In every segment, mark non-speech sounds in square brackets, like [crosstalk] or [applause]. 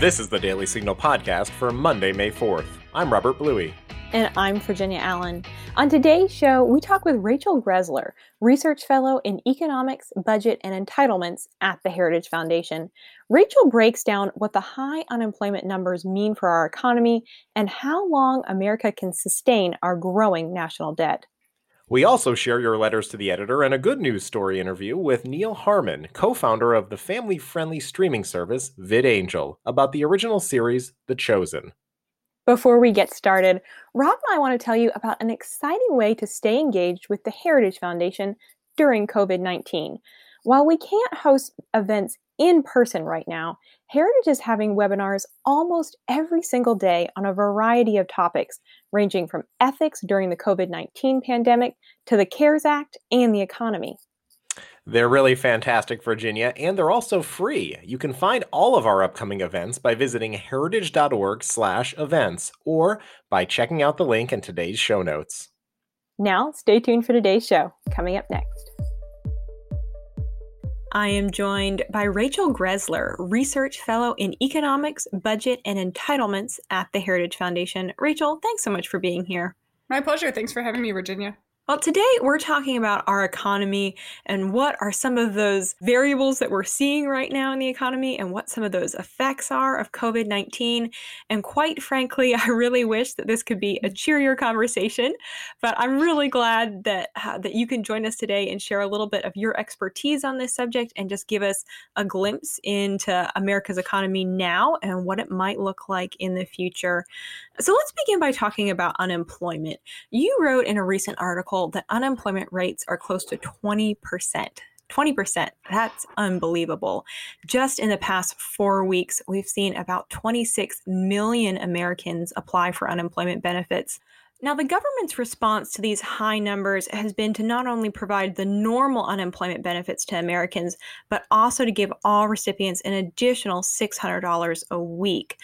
This is the Daily Signal podcast for Monday, May 4th. I'm Robert Bluey. And I'm Virginia Allen. On today's show, we talk with Rachel Greszler, Research Fellow in Economics, Budget, and Entitlements at the Heritage Foundation. Rachel breaks down what the high unemployment numbers mean for our economy and how long America can sustain our growing national debt. We also share your letters to the editor and a good news story interview with Neal Harmon, co founder of the family friendly streaming service VidAngel, about the original series The Chosen. Before we get started, Rob and I want to tell you about an exciting way to stay engaged with the Heritage Foundation during COVID 19. While we can't host events in person right now, Heritage is having webinars almost every single day on a variety of topics, ranging from ethics during the COVID 19 pandemic to the CARES Act and the economy. They're really fantastic, Virginia, and they're also free. You can find all of our upcoming events by visiting heritage.org/events or by checking out the link in today's show notes. Now, stay tuned for today's show. Coming up next. I am joined by Rachel Greszler, Research Fellow in Economics, Budget, and Entitlements at the Heritage Foundation. Rachel, thanks so much for being here. My pleasure. Thanks for having me, Virginia. Well, today we're talking about our economy and what are some of those variables that we're seeing right now in the economy and what some of those effects are of COVID 19. And quite frankly, [laughs] I really wish that this could be a cheerier conversation, but I'm really glad that, uh, that you can join us today and share a little bit of your expertise on this subject and just give us a glimpse into America's economy now and what it might look like in the future. So let's begin by talking about unemployment. You wrote in a recent article that unemployment rates are close to 20%. 20%. That's unbelievable. Just in the past four weeks, we've seen about 26 million Americans apply for unemployment benefits. Now, the government's response to these high numbers has been to not only provide the normal unemployment benefits to Americans, but also to give all recipients an additional $600 a week.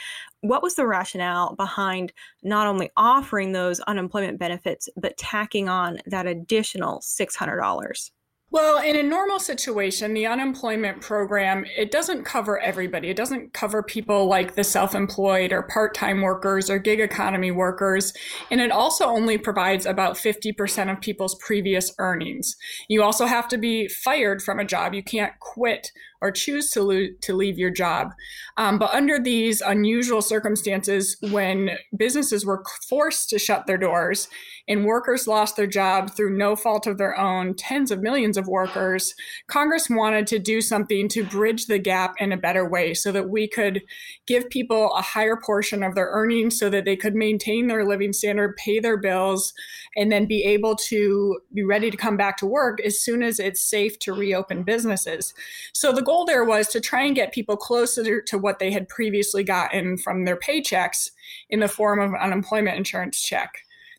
What was the rationale behind not only offering those unemployment benefits, but tacking on that additional $600? Well, in a normal situation, the unemployment program, it doesn't cover everybody. It doesn't cover people like the self-employed or part-time workers or gig economy workers. And it also only provides about 50% of people's previous earnings. You also have to be fired from a job. You can't quit or choose to, lo- to leave your job. Um, but under these unusual circumstances, when businesses were forced to shut their doors and workers lost their job through no fault of their own, tens of millions of workers, Congress wanted to do something to bridge the gap in a better way so that we could give people a higher portion of their earnings so that they could maintain their living standard, pay their bills, and then be able to be ready to come back to work as soon as it's safe to reopen businesses. So the goal there was to try and get people closer to what they had previously gotten from their paychecks in the form of unemployment insurance check.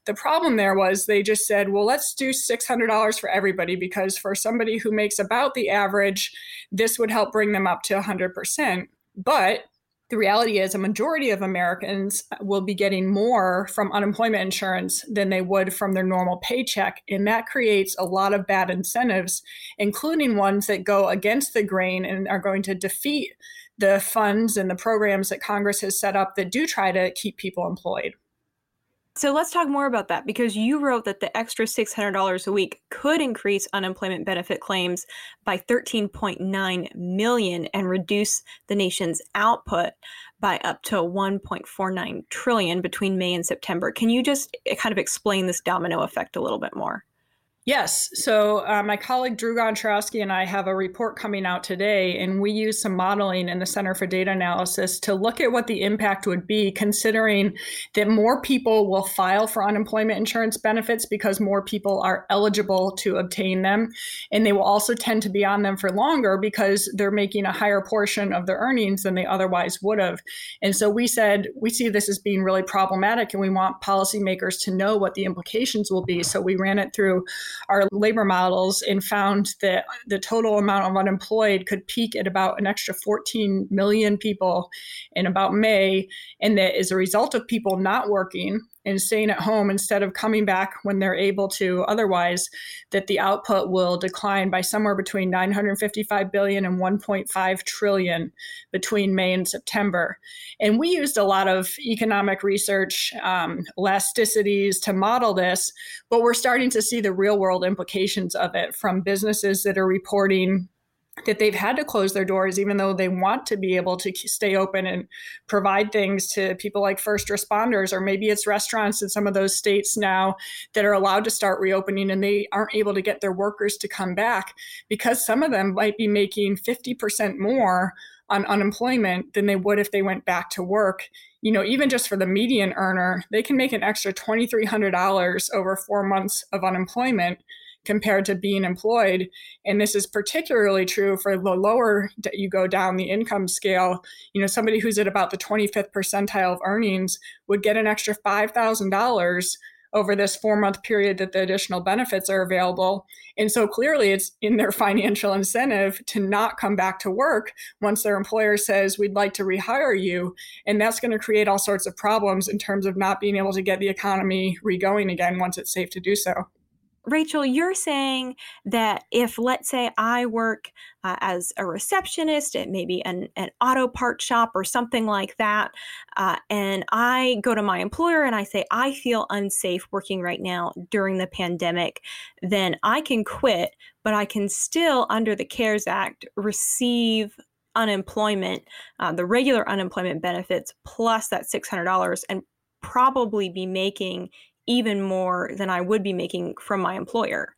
The problem there was they just said, well, let's do $600 for everybody because for somebody who makes about the average, this would help bring them up to 100%. But the reality is a majority of Americans will be getting more from unemployment insurance than they would from their normal paycheck. And that creates a lot of bad incentives, including ones that go against the grain and are going to defeat the funds and the programs that Congress has set up that do try to keep people employed. So let's talk more about that because you wrote that the extra $600 a week could increase unemployment benefit claims by 13.9 million and reduce the nation's output by up to 1.49 trillion between May and September. Can you just eh, kind of explain this domino effect a little bit more? Yes. So uh, my colleague Drew Gonshorowski and I have a report coming out today, and we use some modeling in the Center for Data Analysis to look at what the impact would be, considering that more people will file for unemployment insurance benefits because more people are eligible to obtain them, and they will also tend to be on them for longer because they're making a higher portion of their earnings than they otherwise would have. And so we said we see this as being really problematic, and we want policymakers to know what the implications will be. So we ran it through our labor models and found that the total amount of unemployed could peak at about an extra 14 million people in about May. And that as a result of people not working, and staying at home instead of coming back when they're able to otherwise, that the output will decline by somewhere between 955 billion and 1.5 trillion between May and September. And we used a lot of economic research um, elasticities to model this, but we're starting to see the real world implications of it from businesses that are reporting that they've had to close their doors even though they want to be able to stay open and provide things to people like first responders or maybe it's restaurants in some of those states now that are allowed to start reopening and they aren't able to get their workers to come back because some of them might be making 50% more on unemployment than they would if they went back to work. You know even just for the median earner they can make an extra $2300 over 4 months of unemployment compared to being employed. And this is particularly true for the lower that you go down the income scale. You know, somebody who's at about the 25th percentile of earnings would get an extra $5,000 over this four month period that the additional benefits are available. And so clearly it's in their [laughs] financial incentive to not come back to work once their employer says, we'd like to rehire you. And that's going to create all sorts of problems in terms of not being able to get the economy regoing again once it's safe to do so. Rachel, you're saying that if, let's say, I work uh, as a receptionist at maybe an, an auto part shop or something like that, uh, and I go to my employer and I say, I feel unsafe working right now during the pandemic, then I can quit, but I can still, under the CARES Act, receive unemployment, uh, the regular unemployment benefits plus that $600 and probably be making even more than I would be making from my employer.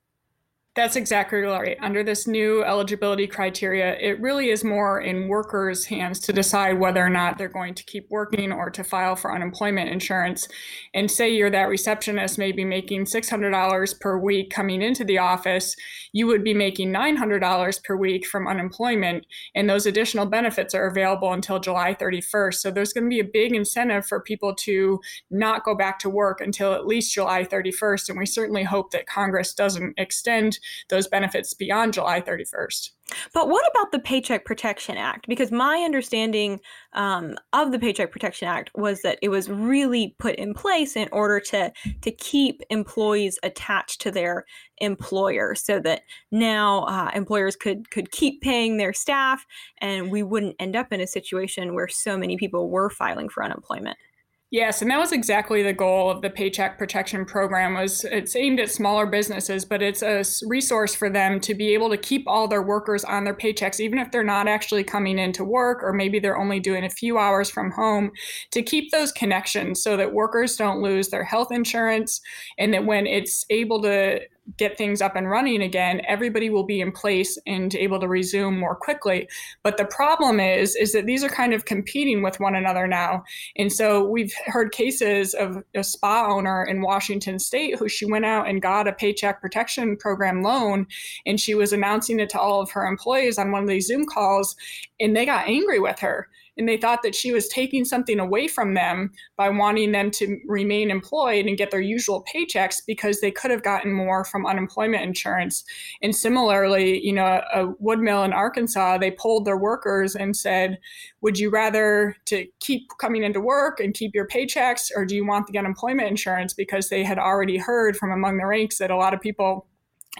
That's exactly right. Under this new eligibility criteria, it really is more in workers' hands to decide whether or not they're going to keep working or to file for unemployment insurance. And say you're that receptionist, maybe making $600 per week coming into the office, you would be making $900 per week from unemployment. And those additional benefits are available until July 31st. So there's going to be a big incentive for people to not go back to work until at least July 31st. And we certainly hope that Congress doesn't extend those benefits beyond July 31st. But what about the Paycheck Protection Act? Because my understanding um, of the Paycheck Protection Act was that it was really put in place in order to to keep employees attached to their employer, so that now uh, employers could could keep paying their staff, and we wouldn't end up in a situation where so many people were filing for unemployment. Yes, and that was exactly the goal of the Paycheck Protection Program was it's aimed at smaller businesses, but it's a resource for them to be able to keep all their workers on their paychecks even if they're not actually coming into work or maybe they're only doing a few hours from home to keep those connections so that workers don't lose their health insurance and that when it's able to get things up and running again, everybody will be in place and able to resume more quickly. But the problem is, is that these are kind of competing with one another now. And so we've heard cases of a spa owner in Washington state who she went out and got a paycheck protection program loan and she was announcing it to all of her employees on one of these Zoom calls and they got angry with her and they thought that she was taking something away from them by wanting them to remain employed and get their usual paychecks because they could have gotten more from unemployment insurance. And similarly, you know, a wood mill in Arkansas, they polled their workers and said, would you rather to keep coming into work and keep your paychecks or do you want the unemployment insurance because they had already heard from among the ranks that a lot of people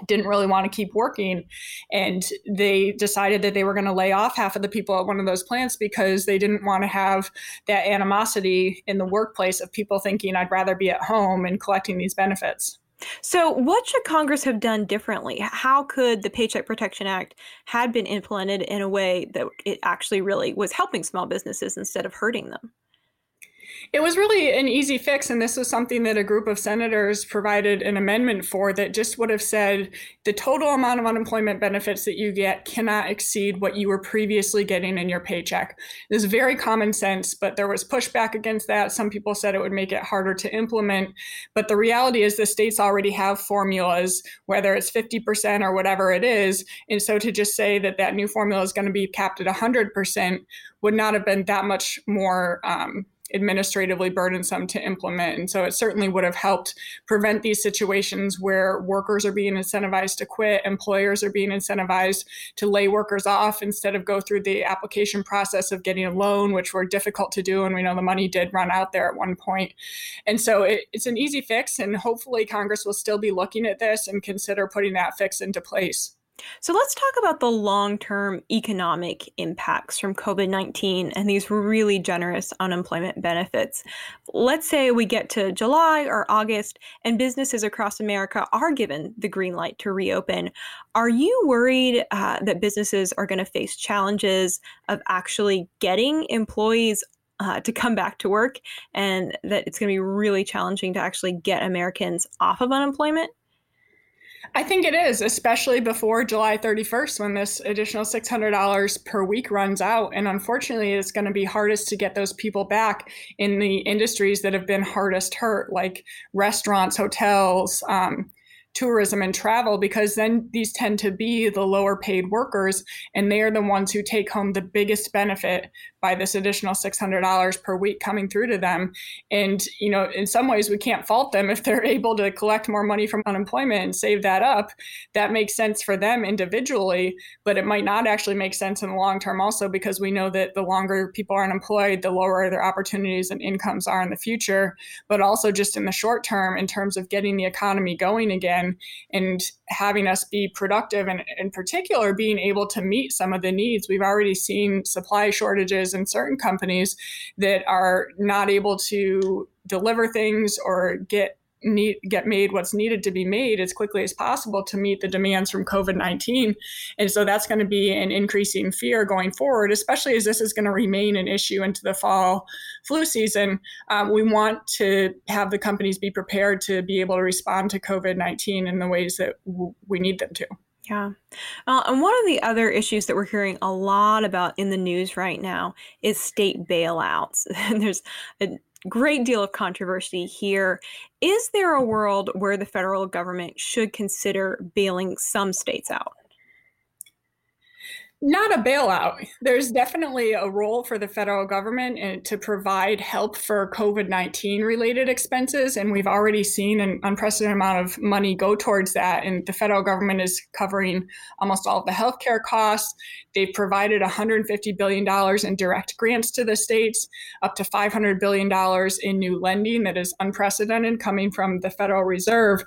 didn't really want to keep working and they decided that they were going to lay off half of the people at one of those plants because they didn't want to have that animosity in the workplace of people thinking I'd rather be at home and collecting these benefits. So, what should Congress have done differently? How could the Paycheck Protection Act had been implemented in a way that it actually really was helping small businesses instead of hurting them? It was really an easy fix, and this was something that a group of senators provided an amendment for that just would have said the total amount of unemployment benefits that you get cannot exceed what you were previously getting in your paycheck. This is very common sense, but there was pushback against that. Some people said it would make it harder to implement. But the reality is the states already have formulas, whether it's 50% or whatever it is. And so to just say that that new formula is going to be capped at 100% would not have been that much more. Um, administratively burdensome to implement. And so it certainly would have helped prevent these situations where workers are being incentivized to quit, employers are being incentivized to lay workers off instead of go through the application process of getting a loan, which were difficult to do. And we know the money did run out there at one point. And so it, it's an easy fix. And hopefully Congress will still be looking at this and consider putting that fix into place. So let's talk about the long term economic impacts from COVID 19 and these really generous unemployment benefits. Let's say we get to July or August and businesses across America are given the green light to reopen. Are you worried uh, that businesses are going to face challenges of actually getting employees uh, to come back to work and that it's going to be really challenging to actually get Americans off of unemployment? I think it is, especially before July 31st when this additional $600 per week runs out. And unfortunately, it's going to be hardest to get those people back in the industries that have been hardest hurt, like restaurants, hotels, um, tourism and travel because then these tend to be the lower paid workers and they are the ones who take home the biggest benefit by this additional $600 per week coming through to them. And you know in some ways we can't fault them if they're [laughs] able to collect more money from unemployment and save that up. That makes sense for them individually but it might not actually make sense in the long term also because we know that the longer people are unemployed the lower their opportunities and incomes are in the future. But also just in the short term in terms of getting the economy going again and having us be productive and in particular being able to meet some of the needs. We've already seen supply shortages in certain companies that are not able to deliver things or get need get made what's needed to be made as quickly as possible to meet the demands from COVID-19. And so that's going to be an increasing fear going forward, especially as this is going to remain an issue into the fall flu season. Um, we want to have the companies be prepared to be able to respond to COVID-19 in the ways that w- we need them to. Yeah. And one of the other issues that we're hearing a lot about in the news right now is state bailouts. [laughs] There's a great deal of controversy here. Is there a world where the federal government should consider bailing some states out? Not a bailout. There's definitely a role for the federal government to provide help for COVID 19 related expenses. And we've already seen an unprecedented amount of money go towards that. And the federal government is covering almost all of the healthcare costs. They've provided $150 billion in direct grants to the states, up to $500 billion in new lending that is unprecedented coming from the Federal Reserve.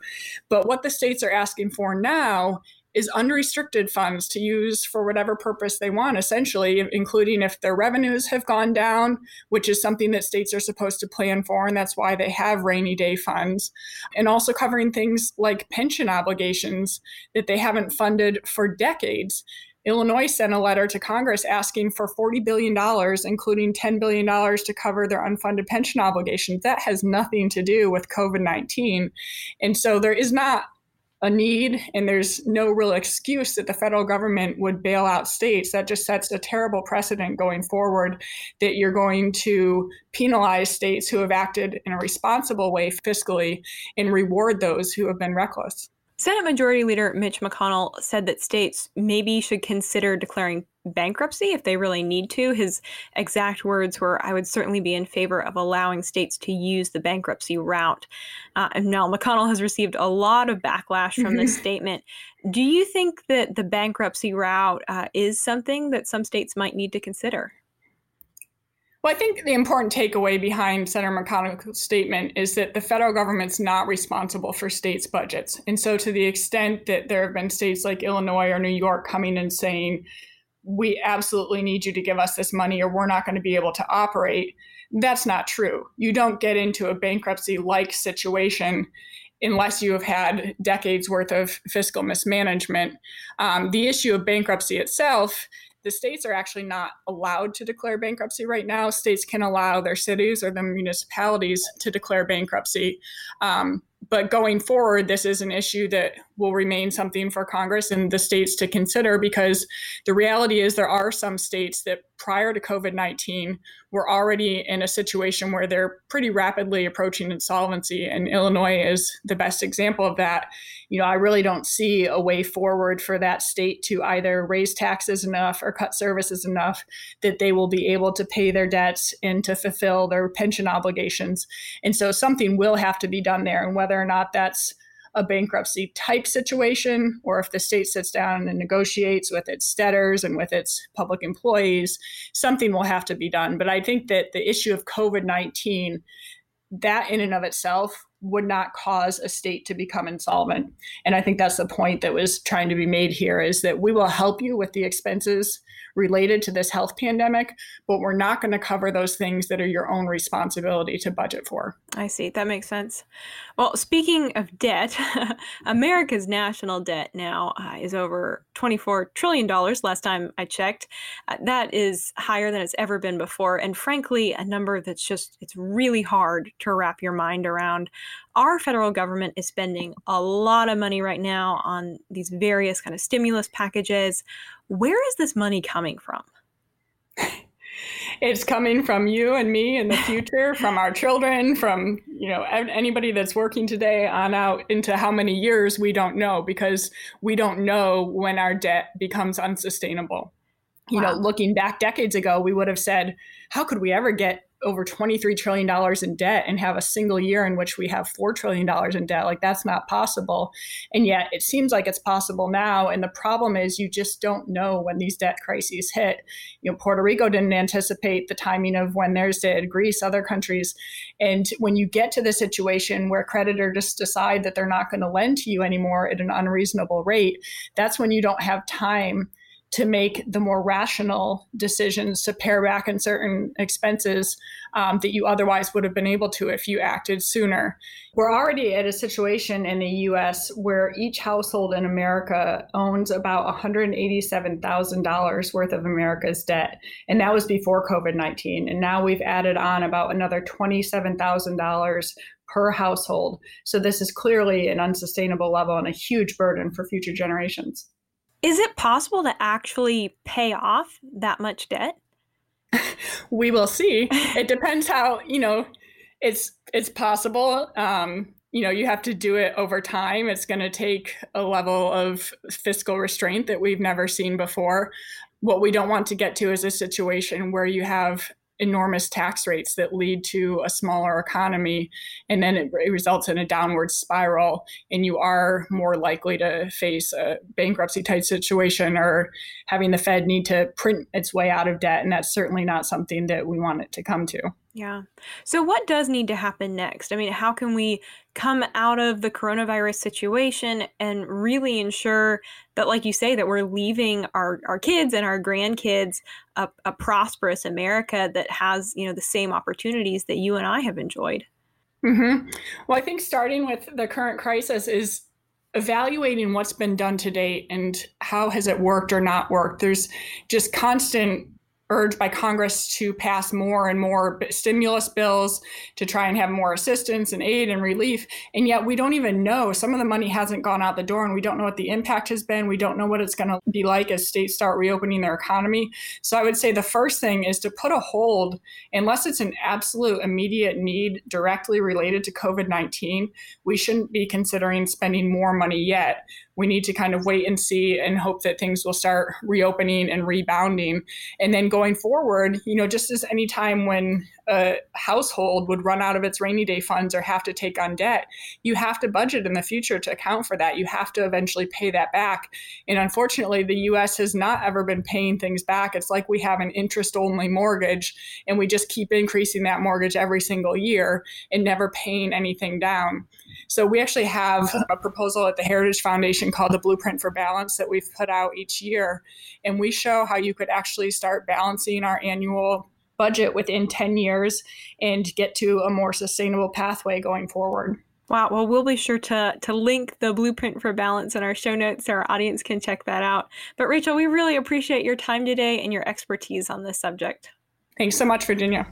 But what the states are asking for now is unrestricted funds to use for whatever purpose they want, essentially, including if their revenues have gone down, which is something that states are supposed to plan for, and that's why they have rainy day funds, and also covering things like pension obligations that they haven't funded for decades. Illinois sent a letter to Congress asking for $40 billion, including $10 billion to cover their unfunded pension obligations. That has nothing to do with COVID 19. And so there is not a need and there's no real excuse that the federal government would bail out states. That just sets a terrible precedent going forward that you're going to penalize states who have acted in a responsible way fiscally and reward those who have been reckless. Senate Majority Leader Mitch McConnell said that states maybe should consider declaring bankruptcy if they really need to. His exact words were, I would certainly be in favor of allowing states to use the bankruptcy route. Uh, and now McConnell has received a lot of backlash from this statement. Do you think that the bankruptcy route uh, is something that some states might need to consider? Well, I think the important takeaway behind Senator McConnell's statement is that the federal government's not responsible for states' budgets. And so, to the extent that there have been states like Illinois or New York coming and saying, we absolutely need you to give us this money or we're not going to be able to operate, that's not true. You don't get into a bankruptcy like situation unless you have had decades worth of fiscal mismanagement. Um, the issue of bankruptcy itself the states are actually not allowed to declare bankruptcy right now. States can allow their cities or the municipalities to declare bankruptcy. Um, but going forward, this is an issue that will remain something for Congress and the states to consider because the reality is there are some states that prior to COVID 19 were already in a situation where they're pretty rapidly approaching insolvency. And Illinois is the best example of that. You know, I really don't see a way forward for that state to either raise taxes enough or cut services enough that they will be able to pay their debts and to fulfill their pension obligations. And so something will have to be done there. And whether or not that's a bankruptcy type situation, or if the state sits down and negotiates with its debtors and with its public employees, something will have to be done. But I think that the issue of COVID 19, that in and of itself would not cause a state to become insolvent. And I think that's the point that was trying to be made here is that we will help you with the expenses related to this health pandemic, but we're not going to cover those things that are your own responsibility to budget for. I see. That makes sense. Well, speaking of debt, [laughs] America's national debt now uh, is over $24 trillion last time I checked. Uh, that is higher than it's ever been before. And frankly, a number that's just, it's really hard to wrap your mind around. Our federal government is spending a lot of money right now on these various kind of stimulus packages. Where is this money coming from? it's coming from you and me in the future, from our children, from you know anybody that's working today on out into how many years we don't know because we don't know when our debt becomes unsustainable. You wow. know, looking back decades ago, we would have said, how could we ever get over $23 trillion in debt and have a single year in which we have $4 trillion in debt. Like that's not possible. And yet it seems like it's possible now. And the problem is you just don't know when these debt crises hit. You know, Puerto Rico didn't anticipate the timing of when theirs did, Greece, other countries. And when you get to the situation where creditors just decide that they're not going to lend to you anymore at an unreasonable rate, that's when you don't have time to make the more rational decisions to pare back on certain expenses um, that you otherwise would have been able to if you acted sooner. We're already at a situation in the US where each household in America owns about $187,000 worth of America's debt. And that was before COVID 19. And now we've added on about another $27,000 per household. So this is clearly an unsustainable level and a huge burden for future generations. Is it possible to actually pay off that much debt? [laughs] we will see. It depends how, you know, it's it's possible. Um, you know, you have to do it over time. It's going to take a level of fiscal restraint that we've never seen before. What we don't want to get to is a situation where you have enormous tax rates that lead to a smaller economy and then it, it, results in a downward spiral and you are more likely to face a bankruptcy type situation or having the fed need to print its way out of debt and that's certainly not something that we want it to come to yeah. So, what does need to happen next? I mean, how can we come out of the coronavirus situation and really ensure that, like you say, that we're leaving our, our kids and our grandkids a, a prosperous America that has, you know, the same opportunities that you and I have enjoyed? Mm-hmm. Well, I think starting with the current crisis is evaluating what's been done to date and how has it worked or not worked. There's just constant urged by Congress to pass more and more stimulus bills to try and have more assistance and aid and relief. And yet we don't even know. Some of the money hasn't gone out the door and we don't know what the impact has been. We don't know what it's going to be like as states start reopening their economy. So I would say the first thing is to put a hold, unless it's an absolute immediate need directly related to COVID 19, we shouldn't be considering spending more money yet we need to kind of wait and see and hope that things will start reopening and rebounding. And then going forward, you know, just as any time when a household would run out of its rainy day funds or have to take on debt, you have to budget in the future to account for that. You have to eventually pay that back. And unfortunately, the US has not ever been paying things back. It's like we have an interest only mortgage and we just keep increasing that mortgage every single year and never paying anything down. So we actually have a proposal at the Heritage Foundation called the Blueprint for Balance that we've put out each year. And we show how you could actually start balancing our annual budget within 10 years and get to a more sustainable pathway going forward. Wow. Well, we'll be sure to to link the blueprint for balance in our show notes so our audience can check that out. But Rachel, we really appreciate your time today and your expertise on this subject. Thanks so much, Virginia.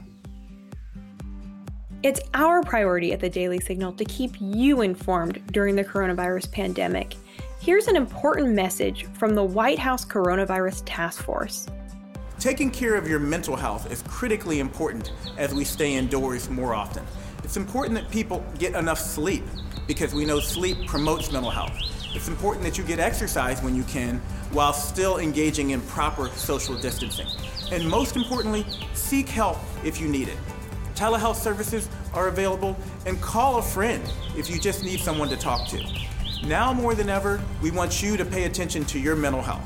It's our priority at the Daily Signal to keep you informed during the coronavirus pandemic. Here's an important message from the White House Coronavirus Task Force. Taking care of your mental health is critically important as we stay indoors more often. It's important that people get enough sleep because we know sleep promotes mental health. It's important that you get exercise when you can while still engaging in proper social distancing. And most importantly, seek help if you need it. Telehealth services are available and call a friend if you just need someone to talk to. Now more than ever, we want you to pay attention to your mental health.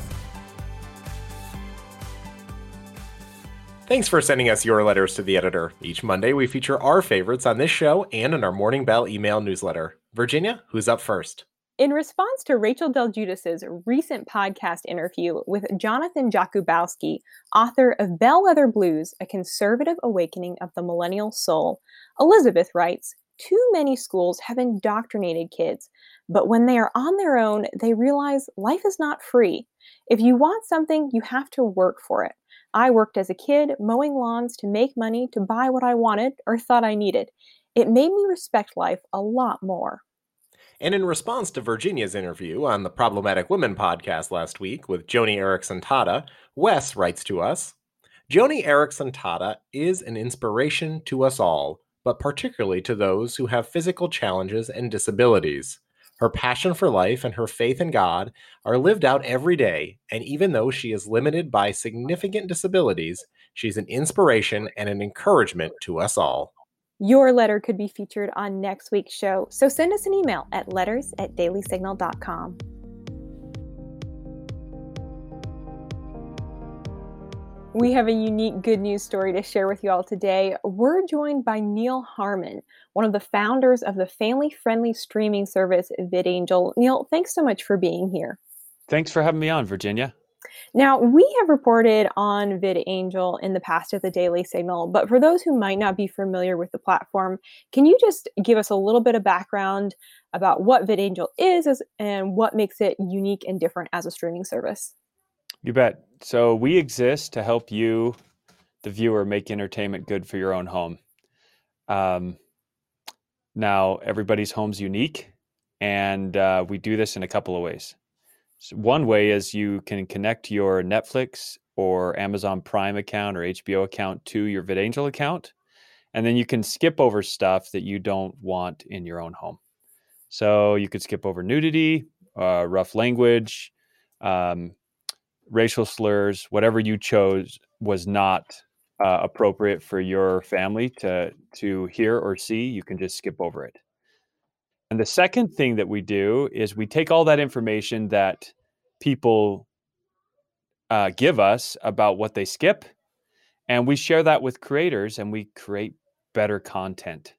Thanks for sending us your letters to the editor. Each Monday, we feature our favorites on this show and in our Morning Bell email newsletter. Virginia, who's up first? In response to Rachel Del Guidice's recent podcast interview with Jonathan Jakubowski, author of Bellwether Blues, A Conservative Awakening of the Millennial Soul, Elizabeth writes, Too many schools have indoctrinated kids, but when they are on their own, they realize life is not free. If you want something, you have to work for it. I worked as a kid, mowing lawns to make money to buy what I wanted or thought I needed. It made me respect life a lot more. And in response to Virginia's interview on the Problematic Women podcast last week with Joni Eareckson Tada, Wes writes to us Joni Eareckson Tada is an inspiration to us all, but particularly to those who have physical challenges and disabilities. Her passion for life and her faith in God are lived out every day, and even though she is limited by significant disabilities, she's an inspiration and an encouragement to us all. Your letter could be featured on next week's show, so send us an email at letters at dailysignal.com. We have a unique good news story to share with you all today. We're joined by Neal Harmon, one of the founders of the family friendly streaming service VidAngel. Neal, thanks so much for being here. Thanks for having me on, Virginia. Now, we have reported on VidAngel in the past at the Daily Signal, but for those who might not be familiar with the platform, can you just give us a little bit of background about what VidAngel is and what makes it unique and different as a streaming service? You bet. So, we exist to help you, the viewer, make entertainment good for your own home. Um, now, everybody's home's unique, and uh, we do this in a couple of ways. One way is you can connect your Netflix or Amazon Prime account or HBO account to your VidAngel account, and then you can skip over stuff that you don't want in your own home. So you could skip over nudity, uh, rough language, um, racial slurs, whatever you chose was not uh, appropriate for your family to to hear or see. You can just skip over it. And the second thing that we do is we take all that information that people uh, give us about what they skip, and we share that with creators, and we create better content.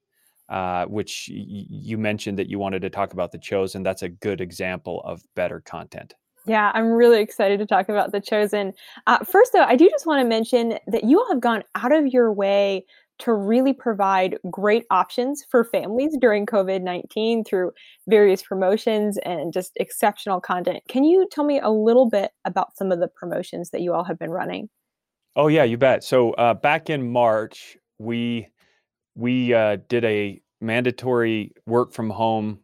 Uh, which y- you mentioned that you wanted to talk about the chosen. That's a good example of better content. Yeah, I'm really excited to talk about The Chosen. Uh, first, though, I do just want to mention that you all have gone out of your way to really provide great options for families during COVID 19 through various promotions and just exceptional content. Can you tell me a little bit about some of the promotions that you all have been running? Oh, yeah, you bet. So, uh, back in March, we we uh, did a mandatory work from home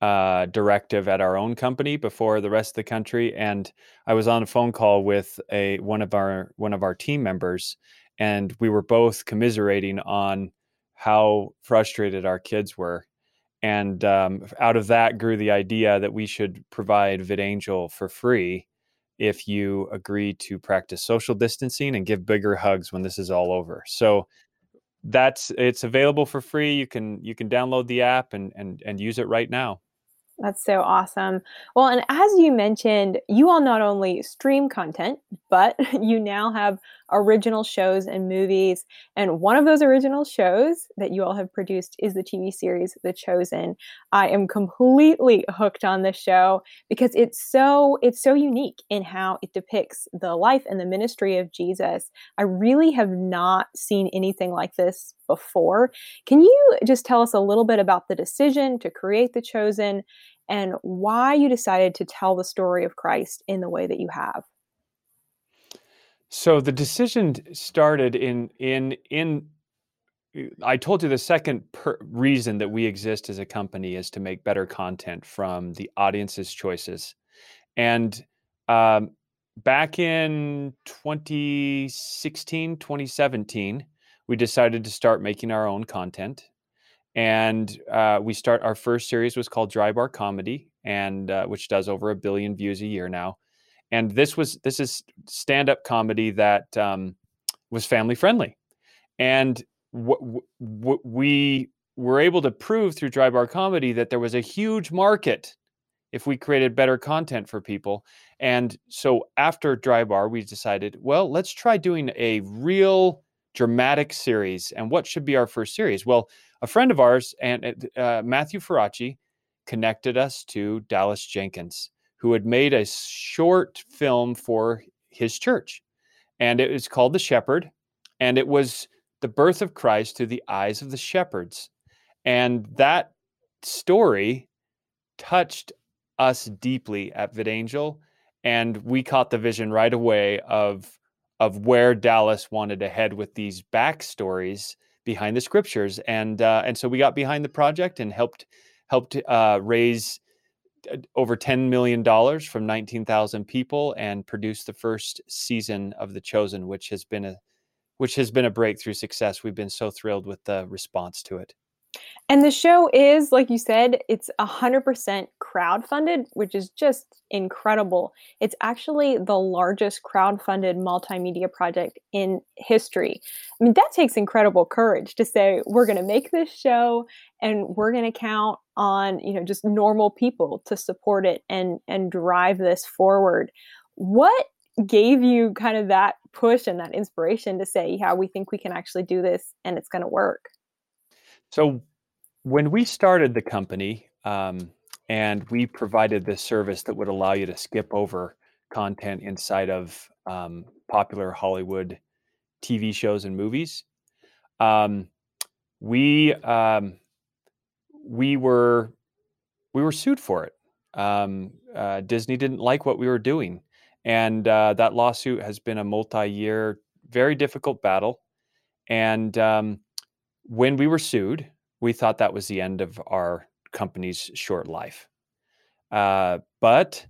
uh, directive at our own company before the rest of the country, and I was on a phone call with a one of our one of our team members, and we were both commiserating on how frustrated our kids were. And um, out of that grew the idea that we should provide vidangel for free if you agree to practice social distancing and give bigger hugs when this is all over. So that's it's available for free. You can you can download the app and and, and use it right now. That's so awesome. Well, and as you mentioned, you all not only stream content, but [laughs] you now have original shows and movies. And one of those original shows that you all have produced is the TV series The Chosen. I am completely hooked on this show because it's so it's so unique in how it depicts the life and the ministry of Jesus. I really have not seen anything like this before. Can you just tell us a little bit about the decision to create The Chosen and why you decided to tell the story of Christ in the way that you have? So the decision started in in in I told you the second per- reason that we exist as a company is to make better content from the audience's choices. And um, back in 2016, 2017, we decided to start making our own content. And uh, we start our first series was called Dry Bar Comedy, and uh, which does over a billion views a year now. And this was this is stand up comedy that um, was family friendly, and w- w- we were able to prove through Dry Bar Comedy that there was a huge market if we created better content for people. And so after Dry Bar, we decided, well, let's try doing a real dramatic series. And what should be our first series? Well, a friend of ours, and uh, Matthew Faraci, connected us to Dallas Jenkins, who had made a short film for his church. And it was called The Shepherd. And it was the birth of Christ through the eyes of the shepherds. And that story touched us deeply at VidAngel. And we caught the vision right away of, of where Dallas wanted to head with these backstories behind the scriptures. And, uh, and so we got behind the project and helped, helped uh, raise Uh, over $10 million from 19,000 people and produced the first season of The Chosen, which has been a which has been a breakthrough success. We've been so thrilled with the response to it. And the show is, like you said, it's 100% crowd-funded, which is just incredible. It's actually the largest crowd-funded multimedia project in history. I mean, that takes incredible courage to say we're going to make this show and we're going to count on, you know, just normal people to support it and and drive this forward. What gave you kind of that push and that inspiration to say, yeah, we think we can actually do this and it's going to work? So, when we started the company um, and we provided this service that would allow you to skip over content inside of um, popular Hollywood TV shows and movies, um, we um, we were we were sued for it. Um, uh, Disney didn't like what we were doing, and uh, that lawsuit has been a multi-year, very difficult battle. And um, when we were sued, we thought that was the end of our company's short life. Uh, but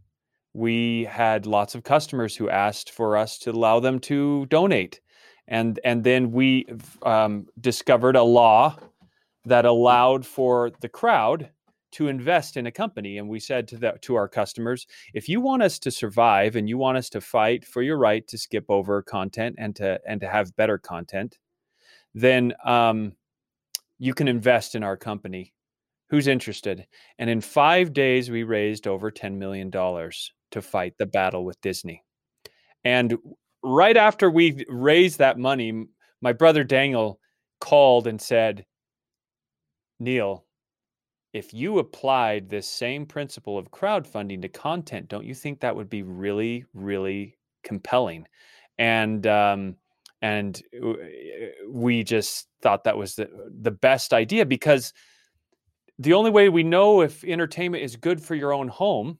we had lots of customers who asked for us to allow them to donate, and and then we um, discovered a law that allowed for the crowd to invest in a company. And we said to the, to our customers if you want us to survive and you want us to fight for your right to skip over content and to and to have better content then um, you can invest in our company who's interested and in five days we raised over $10 million to fight the battle with disney and right after we raised that money my brother daniel called and said neal if you applied this same principle of crowdfunding to content, don't you think that would be really, really compelling? And um, and uh, we just thought that was the the best idea because the only way we know if entertainment is good for your own home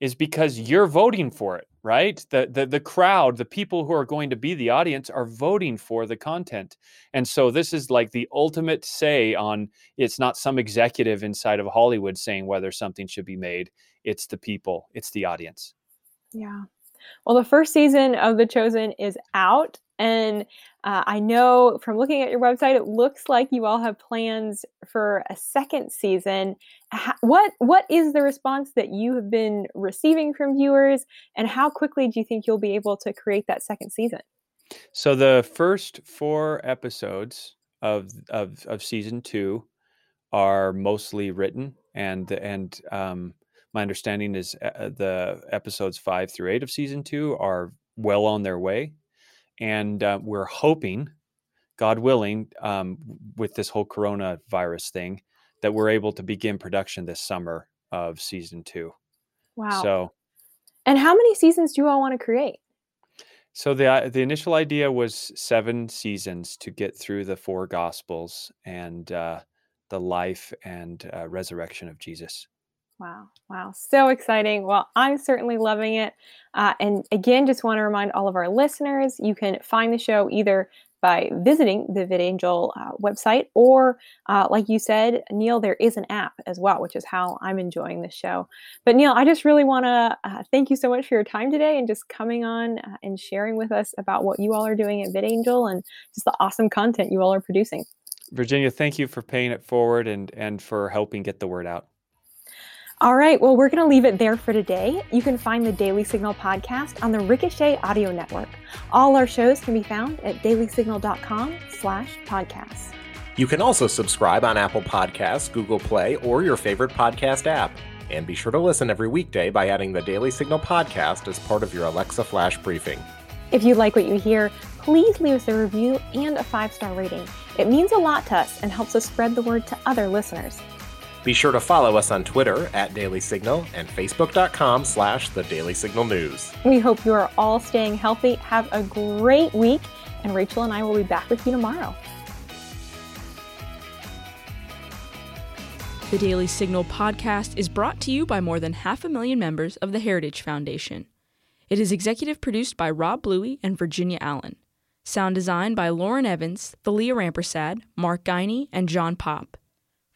is because you're voting for it right? The, the the crowd the people who are going to be the audience are voting for the content. And so this is like the ultimate say on it's not some executive inside of hollywood saying whether something should be made. It's the people. It's the audience. Yeah well the first season of the chosen is out and uh, I know from looking at your website, it looks like you all have plans for a second season. what what is the response that you have been receiving from viewers, and how quickly do you think you'll be able to create that second season? So the first four episodes of of, of season two are mostly written, and and um, my understanding is uh, the episodes five through eight of season two are well on their way and uh, we're hoping, God willing, um, with this whole coronavirus thing, that we're able to begin production this summer of season two. Wow! So, and how many seasons do you all want to create? So the uh, the initial idea was seven seasons to get through the four gospels and uh, the life and uh, resurrection of Jesus. Wow. Wow. So exciting. Well, I'm certainly loving it. Uh, and again, just want to remind all of our listeners you can find the show either by visiting the VidAngel uh, website, or uh, like you said, Neal, there is an app as well, which is how I'm enjoying this show. But Neal, I just really want to uh, thank you so much for your time today and just coming on uh, and sharing with us about what you all are doing at VidAngel and just the awesome content you all are producing. Virginia, thank you for paying it forward and and for helping get the word out. All right, well, we're going to leave it there for today. You can find the Daily Signal podcast on the Ricochet Audio Network. All our shows can be found at dailysignal.com slash podcasts. You can also subscribe on Apple Podcasts, Google Play, or your favorite podcast app. And be sure to listen every weekday by adding the Daily Signal podcast as part of your Alexa Flash briefing. If you like what you hear, please leave us a review and a five star rating. It means a lot to us and helps us spread the word to other listeners. Be sure to follow us on Twitter at Daily Signal and Facebook.com slash The Daily Signal News. We hope you are all staying healthy. Have a great week, and Rachel and I will be back with you tomorrow. The Daily Signal podcast is brought to you by more than half a million members of the Heritage Foundation. It is executive produced by Rob Bluey and Virginia Allen. Sound design by Lauren Evans, Thalia Rampersad, Mark Guiney, and John Popp.